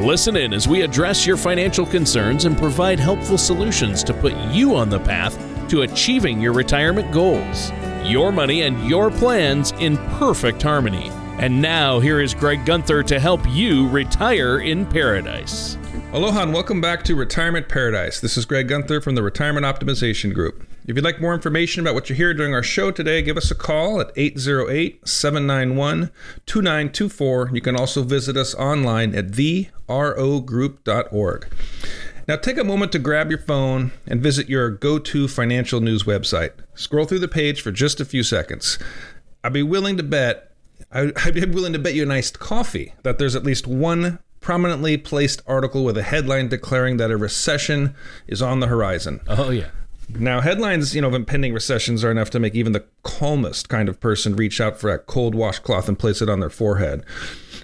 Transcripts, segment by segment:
Listen in as we address your financial concerns and provide helpful solutions to put you on the path to achieving your retirement goals. Your money and your plans in perfect harmony. And now, here is Greg Gunther to help you retire in paradise. Aloha and welcome back to Retirement Paradise. This is Greg Gunther from the Retirement Optimization Group. If you'd like more information about what you hear during our show today, give us a call at 808 791 2924. You can also visit us online at therogroup.org. Now, take a moment to grab your phone and visit your go to financial news website. Scroll through the page for just a few seconds. I'd be willing to bet, I'd be willing to bet you a nice coffee that there's at least one prominently placed article with a headline declaring that a recession is on the horizon. Oh, yeah. Now, headlines, you know, of impending recessions are enough to make even the calmest kind of person reach out for a cold washcloth and place it on their forehead.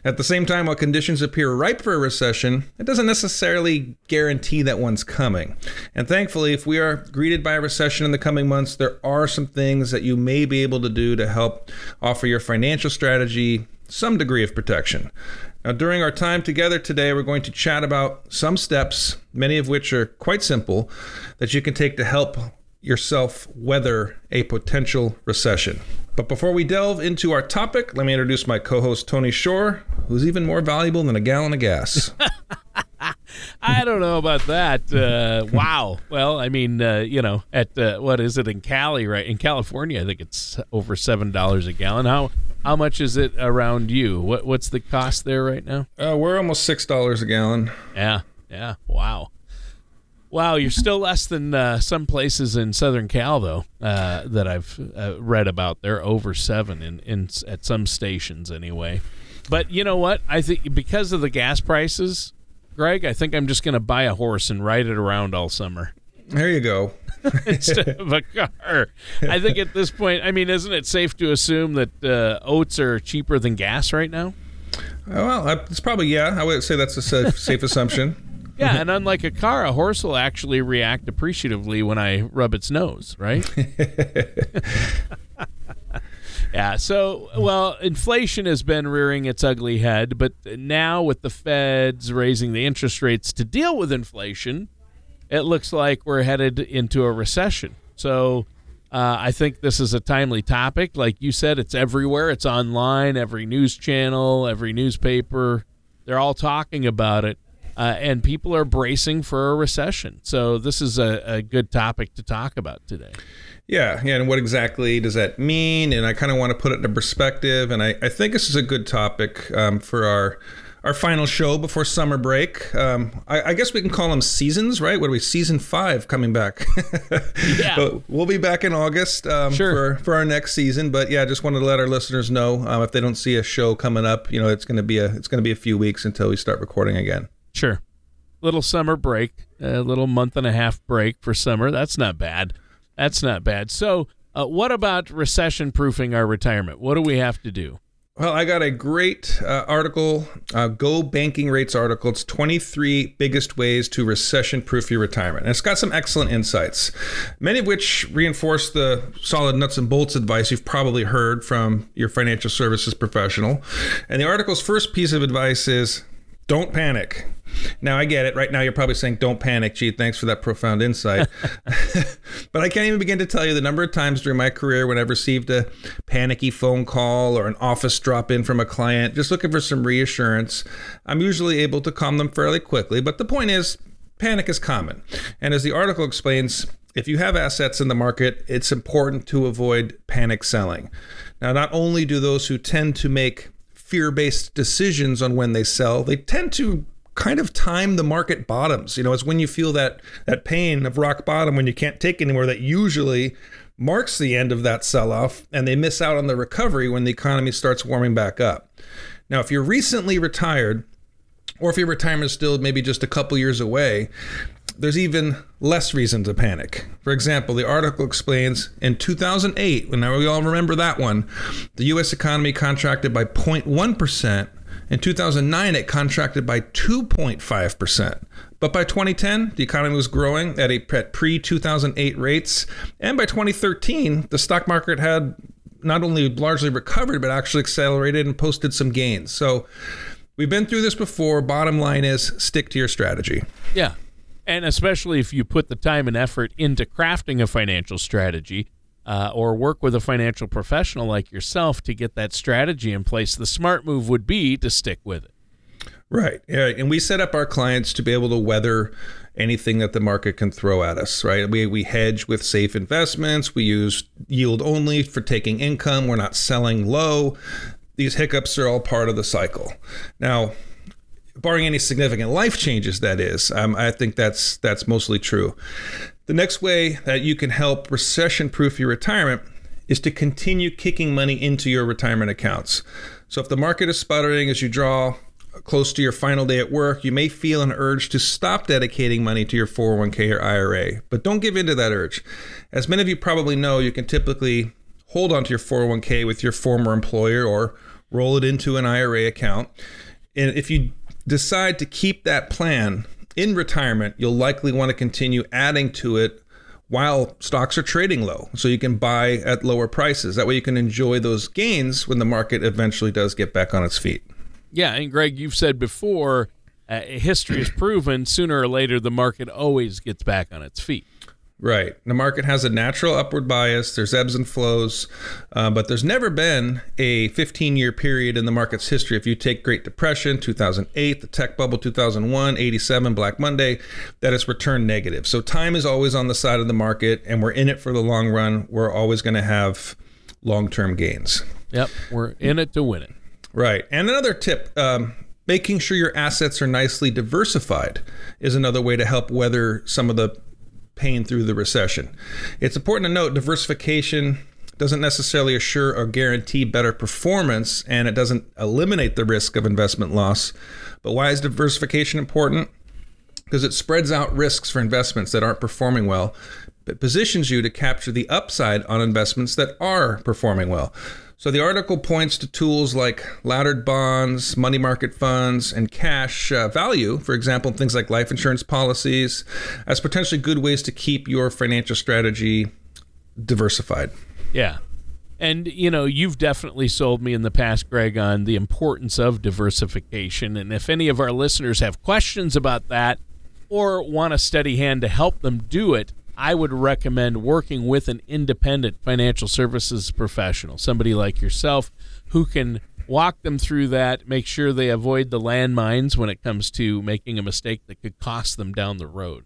At the same time, while conditions appear ripe for a recession, it doesn't necessarily guarantee that one's coming. And thankfully, if we are greeted by a recession in the coming months, there are some things that you may be able to do to help offer your financial strategy some degree of protection. Now, during our time together today, we're going to chat about some steps, many of which are quite simple, that you can take to help yourself weather a potential recession. But before we delve into our topic, let me introduce my co host, Tony Shore, who's even more valuable than a gallon of gas. I don't know about that. Uh, wow. Well, I mean, uh, you know, at uh, what is it in Cali, right? In California, I think it's over seven dollars a gallon. How how much is it around you? What what's the cost there right now? Uh, we're almost six dollars a gallon. Yeah. Yeah. Wow. Wow, you're still less than uh, some places in Southern Cal, though, uh, that I've uh, read about. They're over seven in, in at some stations, anyway. But you know what? I think because of the gas prices, Greg, I think I'm just going to buy a horse and ride it around all summer. There you go. instead of a car. I think at this point, I mean, isn't it safe to assume that uh, oats are cheaper than gas right now? well, it's probably yeah. I would say that's a safe, safe assumption. Yeah, and unlike a car, a horse will actually react appreciatively when I rub its nose, right? yeah, so, well, inflation has been rearing its ugly head, but now with the feds raising the interest rates to deal with inflation, it looks like we're headed into a recession. So, uh, I think this is a timely topic. Like you said, it's everywhere. It's online, every news channel, every newspaper. They're all talking about it uh, and people are bracing for a recession. So this is a, a good topic to talk about today. Yeah, yeah, and what exactly does that mean? And I kind of want to put it into perspective. And I, I think this is a good topic um, for our our final show before summer break. Um, I, I, guess we can call them seasons, right? What are we? Season five coming back. yeah, but we'll be back in August um, sure. for for our next season. But yeah, just wanted to let our listeners know um, if they don't see a show coming up, you know, it's going to be a it's going to be a few weeks until we start recording again. Sure. Little summer break, a little month and a half break for summer. That's not bad. That's not bad. So, uh, what about recession proofing our retirement? What do we have to do? Well, I got a great uh, article, uh, Go Banking Rates article. It's 23 biggest ways to recession proof your retirement. And it's got some excellent insights, many of which reinforce the solid nuts and bolts advice you've probably heard from your financial services professional. And the article's first piece of advice is don't panic. Now I get it. Right now you're probably saying, "Don't panic." Gee, thanks for that profound insight. but I can't even begin to tell you the number of times during my career when I've received a panicky phone call or an office drop in from a client just looking for some reassurance. I'm usually able to calm them fairly quickly. But the point is, panic is common. And as the article explains, if you have assets in the market, it's important to avoid panic selling. Now, not only do those who tend to make fear based decisions on when they sell, they tend to kind of time the market bottoms. You know, it's when you feel that that pain of rock bottom when you can't take anymore that usually marks the end of that sell off and they miss out on the recovery when the economy starts warming back up. Now, if you're recently retired or if your retirement is still maybe just a couple years away, there's even less reason to panic. For example, the article explains in 2008, when we all remember that one, the US economy contracted by 0.1%. In 2009, it contracted by 2.5%. But by 2010, the economy was growing at a pre 2008 rates. And by 2013, the stock market had not only largely recovered, but actually accelerated and posted some gains. So we've been through this before. Bottom line is stick to your strategy. Yeah. And especially if you put the time and effort into crafting a financial strategy uh, or work with a financial professional like yourself to get that strategy in place, the smart move would be to stick with it. Right. Yeah. And we set up our clients to be able to weather anything that the market can throw at us, right? We, we hedge with safe investments. We use yield only for taking income. We're not selling low. These hiccups are all part of the cycle. Now, barring any significant life changes, that is, um, I think that's that's mostly true. The next way that you can help recession-proof your retirement is to continue kicking money into your retirement accounts. So if the market is sputtering as you draw close to your final day at work, you may feel an urge to stop dedicating money to your 401k or IRA, but don't give in to that urge. As many of you probably know, you can typically hold onto your 401k with your former employer or roll it into an IRA account. And if you decide to keep that plan in retirement, you'll likely want to continue adding to it while stocks are trading low. So you can buy at lower prices. That way you can enjoy those gains when the market eventually does get back on its feet. Yeah, and Greg, you've said before, uh, history has proven sooner or later the market always gets back on its feet. Right. The market has a natural upward bias. There's ebbs and flows, uh, but there's never been a 15 year period in the market's history. If you take Great Depression, 2008, the tech bubble, 2001, 87, Black Monday, that has returned negative. So time is always on the side of the market, and we're in it for the long run. We're always going to have long term gains. Yep. We're in it to win it. Right. And another tip um, making sure your assets are nicely diversified is another way to help weather some of the pain through the recession. It's important to note diversification doesn't necessarily assure or guarantee better performance and it doesn't eliminate the risk of investment loss. But why is diversification important? Because it spreads out risks for investments that aren't performing well, but positions you to capture the upside on investments that are performing well. So the article points to tools like laddered bonds, money market funds, and cash uh, value, for example, things like life insurance policies, as potentially good ways to keep your financial strategy diversified. Yeah. And, you know, you've definitely sold me in the past, Greg, on the importance of diversification. And if any of our listeners have questions about that or want a steady hand to help them do it, I would recommend working with an independent financial services professional, somebody like yourself who can walk them through that, make sure they avoid the landmines when it comes to making a mistake that could cost them down the road.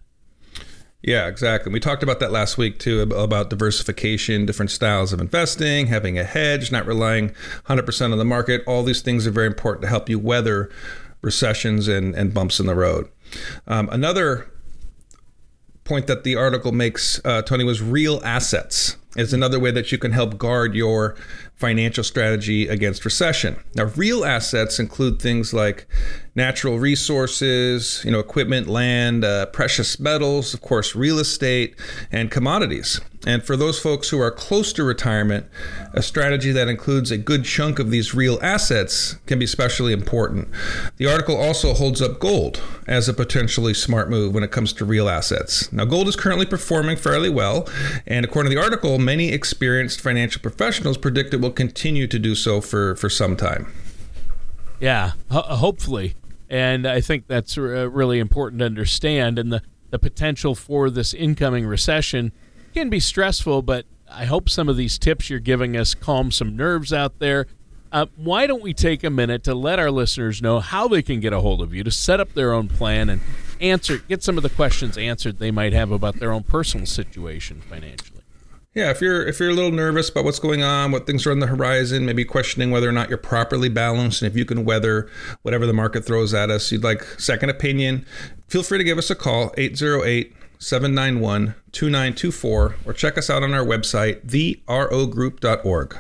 Yeah, exactly. We talked about that last week too about diversification, different styles of investing, having a hedge, not relying 100% on the market. All these things are very important to help you weather recessions and, and bumps in the road. Um, another point that the article makes, uh, Tony, was real assets is another way that you can help guard your financial strategy against recession. Now, real assets include things like natural resources, you know, equipment, land, uh, precious metals, of course, real estate, and commodities. And for those folks who are close to retirement, a strategy that includes a good chunk of these real assets can be especially important. The article also holds up gold as a potentially smart move when it comes to real assets. Now, gold is currently performing fairly well, and according to the article, many experienced financial professionals predict it will continue to do so for, for some time. Yeah, ho- hopefully. And I think that's uh, really important to understand. And the, the potential for this incoming recession can be stressful, but I hope some of these tips you're giving us calm some nerves out there. Uh, why don't we take a minute to let our listeners know how they can get a hold of you to set up their own plan and answer, get some of the questions answered they might have about their own personal situation financially? Yeah, if you're if you're a little nervous about what's going on, what things are on the horizon, maybe questioning whether or not you're properly balanced and if you can weather whatever the market throws at us, you'd like second opinion, feel free to give us a call 808 791 2924 or check us out on our website therogroup.org.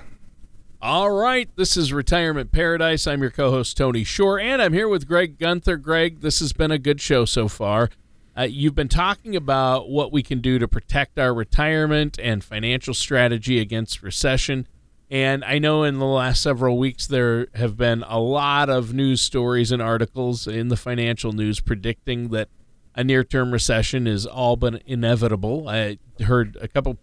All right, this is Retirement Paradise. I'm your co-host Tony Shore and I'm here with Greg Gunther. Greg, this has been a good show so far. Uh, you've been talking about what we can do to protect our retirement and financial strategy against recession. And I know in the last several weeks there have been a lot of news stories and articles in the financial news predicting that a near term recession is all but inevitable. I heard a couple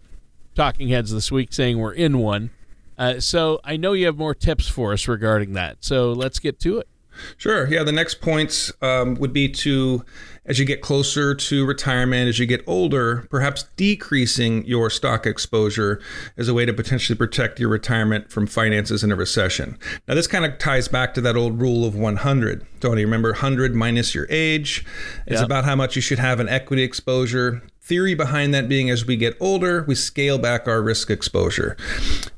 talking heads this week saying we're in one. Uh, so I know you have more tips for us regarding that. So let's get to it. Sure. Yeah. The next points um, would be to, as you get closer to retirement, as you get older, perhaps decreasing your stock exposure as a way to potentially protect your retirement from finances in a recession. Now, this kind of ties back to that old rule of 100. Tony, remember 100 minus your age is yep. about how much you should have in equity exposure. Theory behind that being as we get older, we scale back our risk exposure.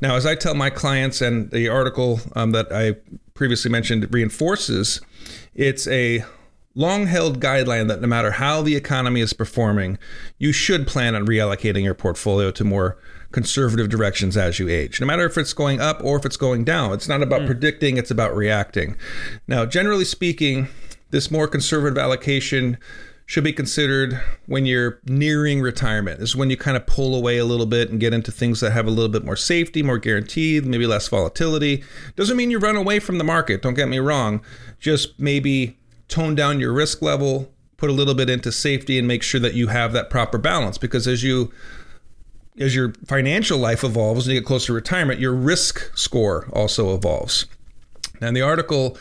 Now, as I tell my clients, and the article um, that I previously mentioned reinforces, it's a long held guideline that no matter how the economy is performing, you should plan on reallocating your portfolio to more conservative directions as you age. No matter if it's going up or if it's going down, it's not about mm. predicting, it's about reacting. Now, generally speaking, this more conservative allocation should be considered when you're nearing retirement. This is when you kind of pull away a little bit and get into things that have a little bit more safety, more guaranteed, maybe less volatility. Doesn't mean you run away from the market, don't get me wrong. Just maybe tone down your risk level, put a little bit into safety and make sure that you have that proper balance because as you as your financial life evolves and you get closer to retirement, your risk score also evolves. And the article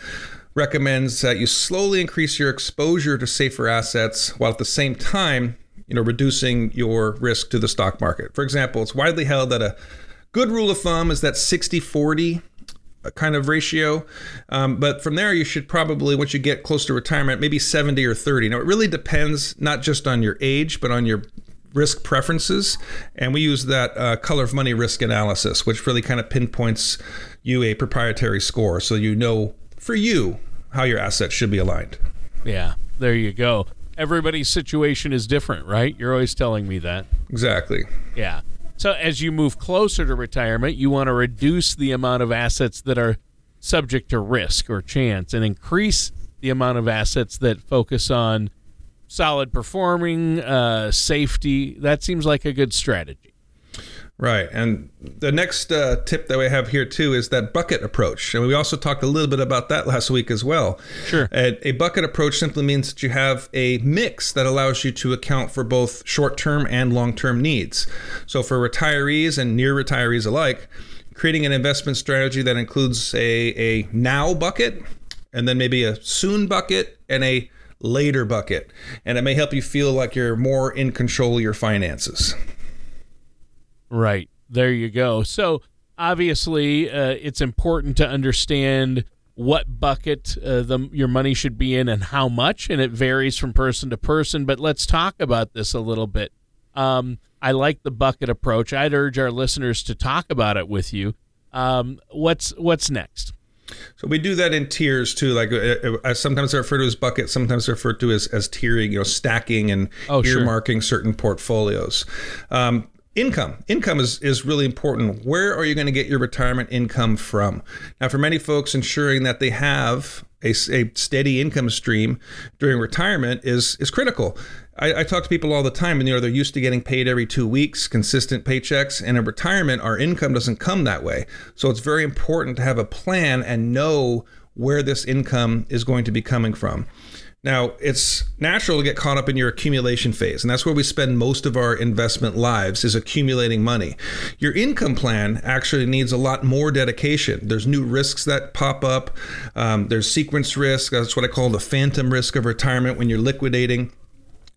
recommends that you slowly increase your exposure to safer assets while at the same time, you know, reducing your risk to the stock market. For example, it's widely held that a good rule of thumb is that 60-40 kind of ratio. Um, but from there, you should probably, once you get close to retirement, maybe 70 or 30. Now, it really depends not just on your age, but on your risk preferences. And we use that uh, color of money risk analysis, which really kind of pinpoints you a proprietary score so you know for you how your assets should be aligned. Yeah, there you go. Everybody's situation is different, right? You're always telling me that. Exactly. Yeah. So as you move closer to retirement, you want to reduce the amount of assets that are subject to risk or chance and increase the amount of assets that focus on solid performing, uh, safety. That seems like a good strategy. Right. And the next uh, tip that we have here, too, is that bucket approach. And we also talked a little bit about that last week as well. Sure. A, a bucket approach simply means that you have a mix that allows you to account for both short term and long term needs. So for retirees and near retirees alike, creating an investment strategy that includes a, a now bucket and then maybe a soon bucket and a later bucket. And it may help you feel like you're more in control of your finances. Right. There you go. So obviously, uh, it's important to understand what bucket uh, the, your money should be in and how much, and it varies from person to person. But let's talk about this a little bit. Um, I like the bucket approach. I'd urge our listeners to talk about it with you. Um, what's what's next? So we do that in tiers too. Like uh, uh sometimes I refer to as buckets, sometimes referred to as, as tiering, you know, stacking and oh, earmarking sure. certain portfolios. Um, income. Income is, is really important. Where are you going to get your retirement income from? Now for many folks ensuring that they have a, a steady income stream during retirement is is critical. I, I, talk to people all the time and you know they're used to getting paid every two weeks consistent paychecks and in retirement our income doesn't come that way. So it's very important to have a plan and know where this income is going to be coming from now, it's natural to get caught up in your accumulation phase, and that's where we spend most of our investment lives is accumulating money. Your income plan actually needs a lot more dedication. There's new risks that pop up. Um, there's sequence risk. That's what I call the phantom risk of retirement when you're liquidating.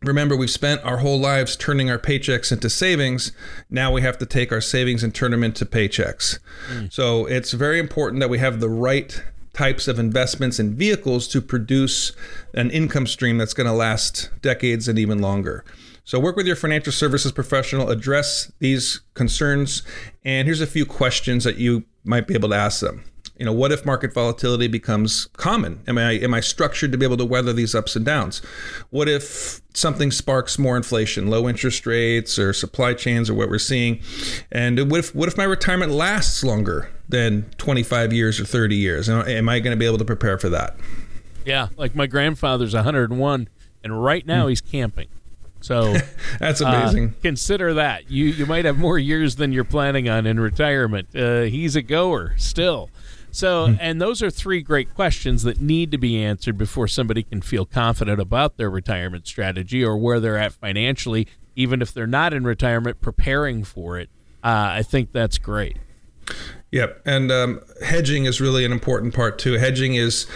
Remember, we've spent our whole lives turning our paychecks into savings. Now we have to take our savings and turn them into paychecks. Mm. So it's very important that we have the right types of investments and vehicles to produce an income stream that's going to last decades and even longer. So, work with your financial services professional, address these concerns, and here's a few questions that you might be able to ask them. You know, what if market volatility becomes common? Am I am I structured to be able to weather these ups and downs? What if something sparks more inflation, low interest rates, or supply chains, or what we're seeing? And what if what if my retirement lasts longer than 25 years or 30 years? Am I going to be able to prepare for that? Yeah, like my grandfather's 101, and right now mm. he's camping. So that's amazing. Uh, consider that you you might have more years than you're planning on in retirement. Uh, he's a goer still. So, hmm. and those are three great questions that need to be answered before somebody can feel confident about their retirement strategy or where they're at financially, even if they're not in retirement preparing for it. Uh, I think that's great. Yep. And um, hedging is really an important part too. Hedging is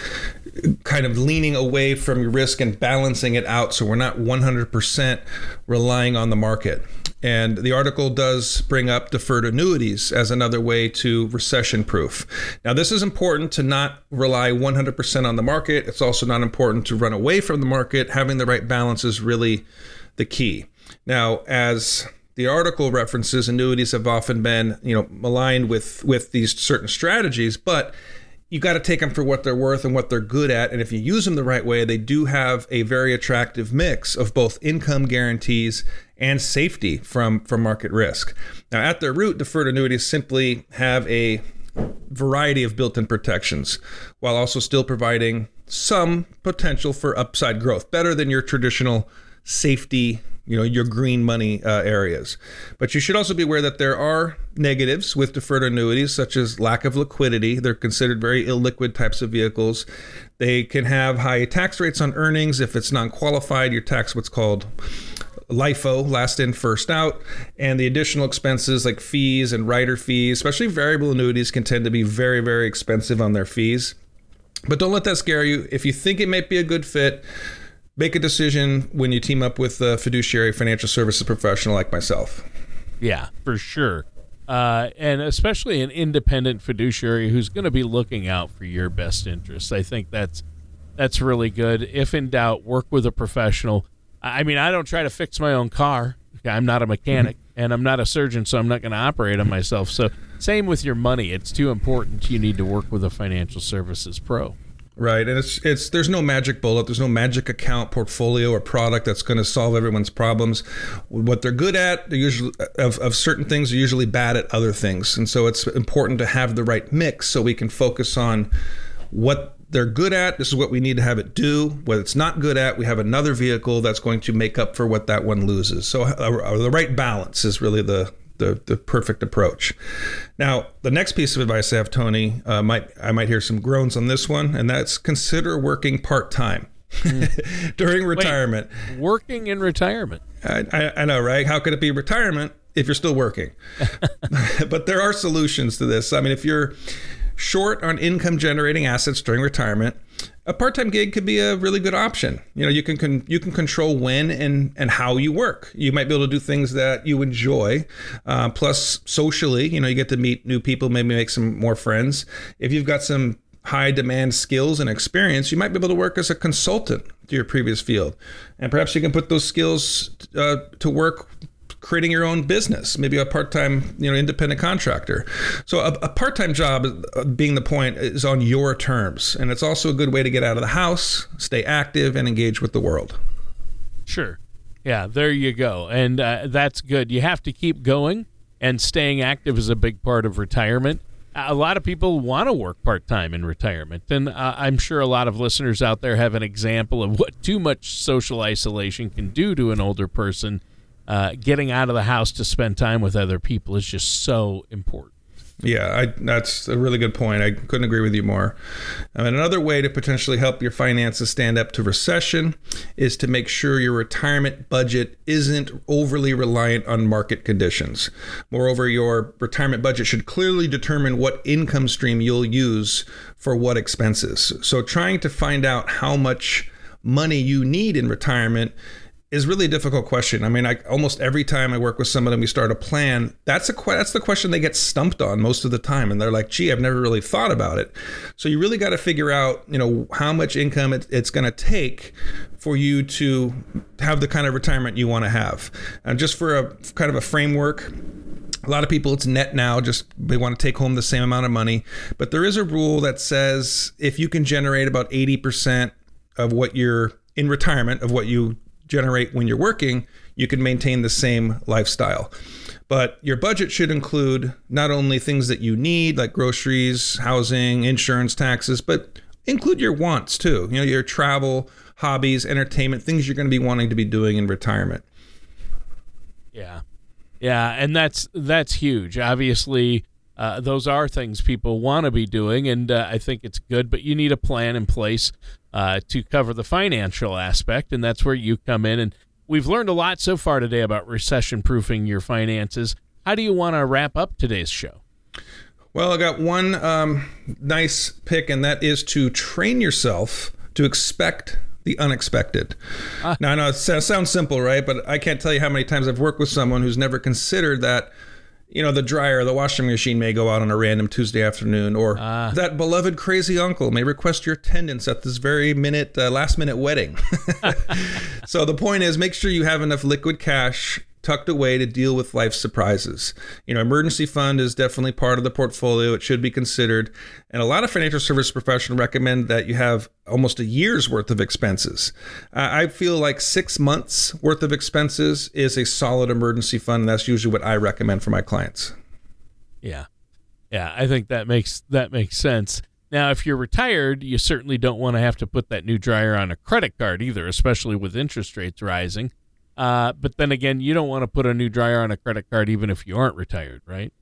kind of leaning away from your risk and balancing it out so we're not 100% relying on the market. And the article does bring up deferred annuities as another way to recession proof. Now, this is important to not rely 100% on the market. It's also not important to run away from the market. Having the right balance is really the key. Now, as the article references annuities have often been, you know, maligned with with these certain strategies, but you got to take them for what they're worth and what they're good at. And if you use them the right way, they do have a very attractive mix of both income guarantees and safety from, from market risk. Now, at their root, deferred annuities simply have a variety of built in protections while also still providing some potential for upside growth, better than your traditional safety you know your green money uh, areas. But you should also be aware that there are negatives with deferred annuities such as lack of liquidity. They're considered very illiquid types of vehicles. They can have high tax rates on earnings. If it's non-qualified your tax what's called LIFO, last in, first out, and the additional expenses like fees and rider fees, especially variable annuities, can tend to be very, very expensive on their fees. But don't let that scare you. If you think it might be a good fit, make a decision when you team up with a fiduciary financial services professional like myself. Yeah, for sure. Uh, and especially an independent fiduciary who's going to be looking out for your best interests. I think that's that's really good. If in doubt, work with a professional. I mean, I don't try to fix my own car. I'm not a mechanic mm-hmm. and I'm not a surgeon, so I'm not going to operate on myself. So, same with your money. It's too important. You need to work with a financial services pro. Right, and it's it's there's no magic bullet, there's no magic account, portfolio, or product that's going to solve everyone's problems. What they're good at, they're usually of, of certain things, are usually bad at other things, and so it's important to have the right mix so we can focus on what they're good at. This is what we need to have it do. What it's not good at, we have another vehicle that's going to make up for what that one loses. So uh, uh the right balance is really the the, the perfect approach. Now, the next piece of advice I have, Tony, uh, might I might hear some groans on this one, and that's consider working part time. Mm. during retirement. Wait, working in retirement. I, I, I know, right? How could it be retirement if you're still working? but there are solutions to this. I mean, if you're short on income generating assets during retirement, a part-time gig could be a really good option. You know, you can, con- you can control when and and how you work. You might be able to do things that you enjoy. Uh, plus, socially, you know, you get to meet new people, maybe make some more friends. If you've got some high demand skills and experience, you might be able to work as a consultant to your previous field, and perhaps you can put those skills uh, to work creating your own business, maybe a part-time, you know, independent contractor. So a, a part-time job, uh, being the point, is on your terms, and it's also a good way to get out of the house, stay active, and engage with the world. Sure. Yeah, there you go, and uh, that's good. You have to keep going, and staying active is a big part of retirement. A lot of people want to work part time in retirement, and uh, I'm sure a lot of listeners out there have an example of what too much social isolation can do to an older person uh, getting out of the house to spend time with other people is just so important. Yeah, I, that's a really good point. I couldn't agree with you more. I mean, another way to potentially help your finances stand up to recession is to make sure your retirement budget isn't overly reliant on market conditions. Moreover, your retirement budget should clearly determine what income stream you'll use for what expenses. So, trying to find out how much money you need in retirement is really a difficult question. I mean, I, almost every time I work with someone and we start a plan, that's a that's the question they get stumped on most of the time, and they're like, "Gee, I've never really thought about it." So you really got to figure out, you know, how much income it, it's going to take for you to have the kind of retirement you want to have. And just for a kind of a framework, a lot of people it's net now just they want to take home the same amount of money but there is a rule that says if you can generate about 80% of what you're in retirement of what you generate when you're working, you can maintain the same lifestyle. But your budget should include not only things that you need, like groceries, housing, insurance, taxes, but include your wants too. You know, your travel, hobbies, entertainment, things you're going to be wanting to be doing in retirement. Yeah. Yeah, and that's that's huge. Obviously, uh, those are things people want to be doing, and uh, I think it's good. But you need a plan in place uh, to cover the financial aspect, and that's where you come in. And we've learned a lot so far today about recession proofing your finances. How do you want to wrap up today's show? Well, I got one um, nice pick, and that is to train yourself to expect the unexpected. Ah. Now, I know it sounds simple, right? But I can't tell you how many times I've worked with someone who's never considered that you know, the dryer, the washing machine may go out on a random Tuesday afternoon, or uh, that beloved crazy uncle may request your attendance at this very minute, uh, last minute wedding. so the point is, make sure you have enough liquid cash tucked away to deal with life's surprises. You know, emergency fund is definitely part of the portfolio. It should be considered. And a lot of financial service professionals recommend that you have almost a year's worth of expenses. Uh, I feel like six months worth of expenses is a solid emergency fund. And that's usually what I recommend for my clients. Yeah. Yeah, I think that makes that makes sense. Now, if you're retired, you certainly don't want to have to put that new dryer on a credit card either, especially with interest rates rising. Uh, but then again, you don't want to put a new dryer on a credit card even if you aren't retired, right?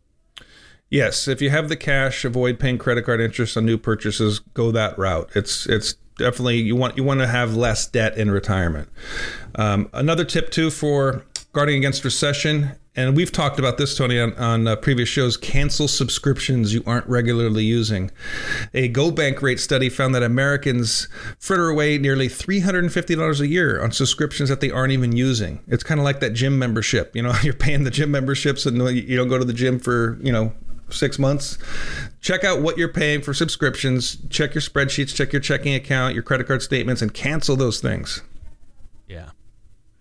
Yes, if you have the cash, avoid paying credit card interest on new purchases. Go that route. It's it's definitely you want you want to have less debt in retirement. Um, another tip too for guarding against recession and we've talked about this, Tony, on, on uh, previous shows. Cancel subscriptions you aren't regularly using. A GoBankrate study found that Americans fritter away nearly $350 a year on subscriptions that they aren't even using. It's kind of like that gym membership. You know, you're paying the gym memberships and you don't go to the gym for, you know, six months. Check out what you're paying for subscriptions. Check your spreadsheets, check your checking account, your credit card statements, and cancel those things. Yeah.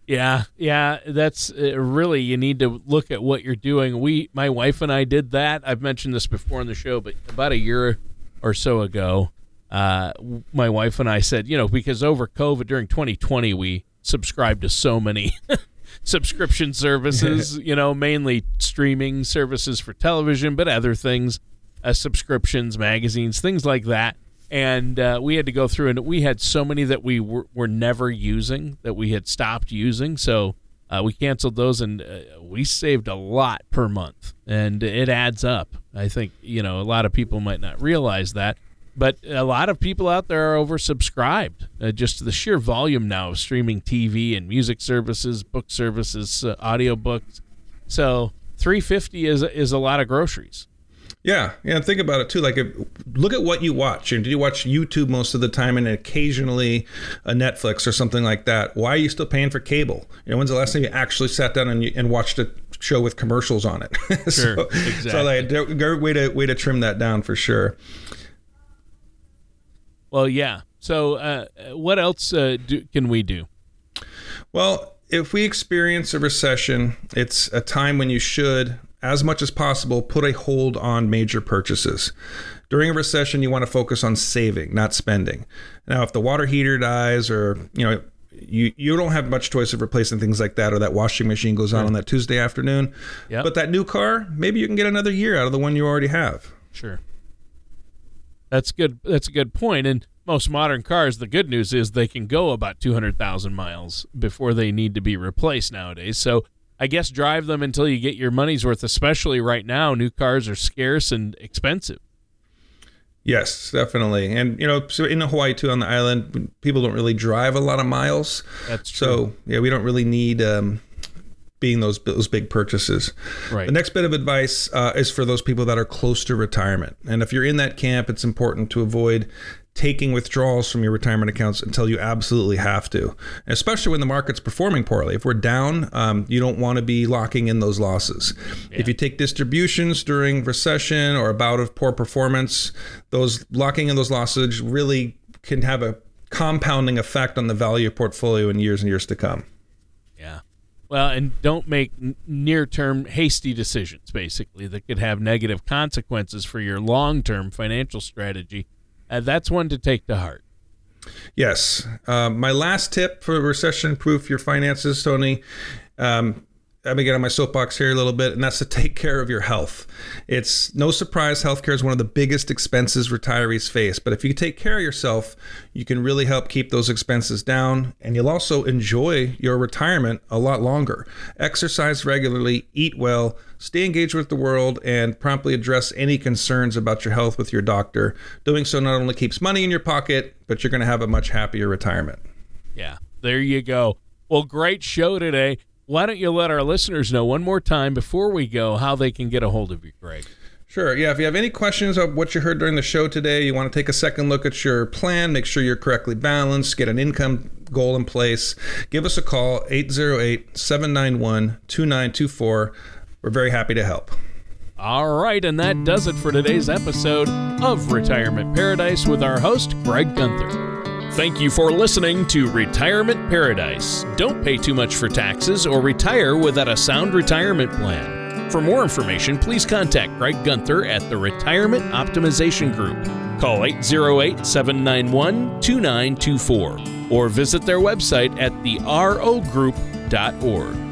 Yeah, yeah, that's uh, really you need to look at what you're doing. We, my wife and I, did that. I've mentioned this before in the show, but about a year or so ago, uh, my wife and I said, you know, because over COVID during 2020, we subscribed to so many subscription services, you know, mainly streaming services for television, but other things, uh, subscriptions, magazines, things like that and uh, we had to go through and we had so many that we were, were never using that we had stopped using. So uh, we canceled those and uh, we saved a lot per month. And it adds up. I think you know a lot of people might not realize that but a lot of people out there are oversubscribed uh, just the sheer volume now of streaming tv and music services book services uh, audiobooks. So 350 is is a lot of groceries yeah, yeah. Think about it too. Like, if, look at what you watch. And do you watch YouTube most of the time, and occasionally a Netflix or something like that? Why are you still paying for cable? You know, when's the last time you actually sat down and, you, and watched a show with commercials on it? Sure, so, exactly. So, like, way to way to trim that down for sure. Well, yeah. So, uh, what else uh, do, can we do? Well, if we experience a recession, it's a time when you should as much as possible, put a hold on major purchases. During a recession, you want to focus on saving, not spending. Now, if the water heater dies or, you know, you, you don't have much choice of replacing things like that, or that washing machine goes on on that Tuesday afternoon. Yep. But that new car, maybe you can get another year out of the one you already have. Sure. That's good. That's a good point. And most modern cars, the good news is they can go about 200,000 miles before they need to be replaced nowadays. So I guess drive them until you get your money's worth, especially right now. New cars are scarce and expensive. Yes, definitely. And, you know, so in Hawaii, too, on the island, people don't really drive a lot of miles. That's true. So, yeah, we don't really need um, being those those big purchases. Right. The next bit of advice uh, is for those people that are close to retirement. And if you're in that camp, it's important to avoid taking withdrawals from your retirement accounts until you absolutely have to, especially when the market's performing poorly. If we're down, um, you don't want to be locking in those losses. Yeah. If you take distributions during recession or a bout of poor performance, those locking in those losses really can have a compounding effect on the value of portfolio in years and years to come. Yeah. Well, and don't make near term hasty decisions, basically, that could have negative consequences for your long term financial strategy uh, that's one to take to heart. Yes. Uh, my last tip for recession proof your finances, Tony, um, I'm gonna get on my soapbox here a little bit, and that's to take care of your health. It's no surprise healthcare is one of the biggest expenses retirees face. But if you take care of yourself, you can really help keep those expenses down, and you'll also enjoy your retirement a lot longer. Exercise regularly, eat well, stay engaged with the world, and promptly address any concerns about your health with your doctor. Doing so not only keeps money in your pocket, but you're going to have a much happier retirement. Yeah, there you go. Well, great show today. Why don't you let our listeners know one more time before we go how they can get a hold of you, Greg? Sure. Yeah. If you have any questions of what you heard during the show today, you want to take a second look at your plan, make sure you're correctly balanced, get an income goal in place, give us a call 808 791 2924. We're very happy to help. All right, and that does it for today's episode of Retirement Paradise with our host, Greg Gunther. Thank you for listening to Retirement Paradise. Don't pay too much for taxes or retire without a sound retirement plan. For more information, please contact Greg Gunther at the Retirement Optimization Group. Call 808 791 2924 or visit their website at therogroup.org.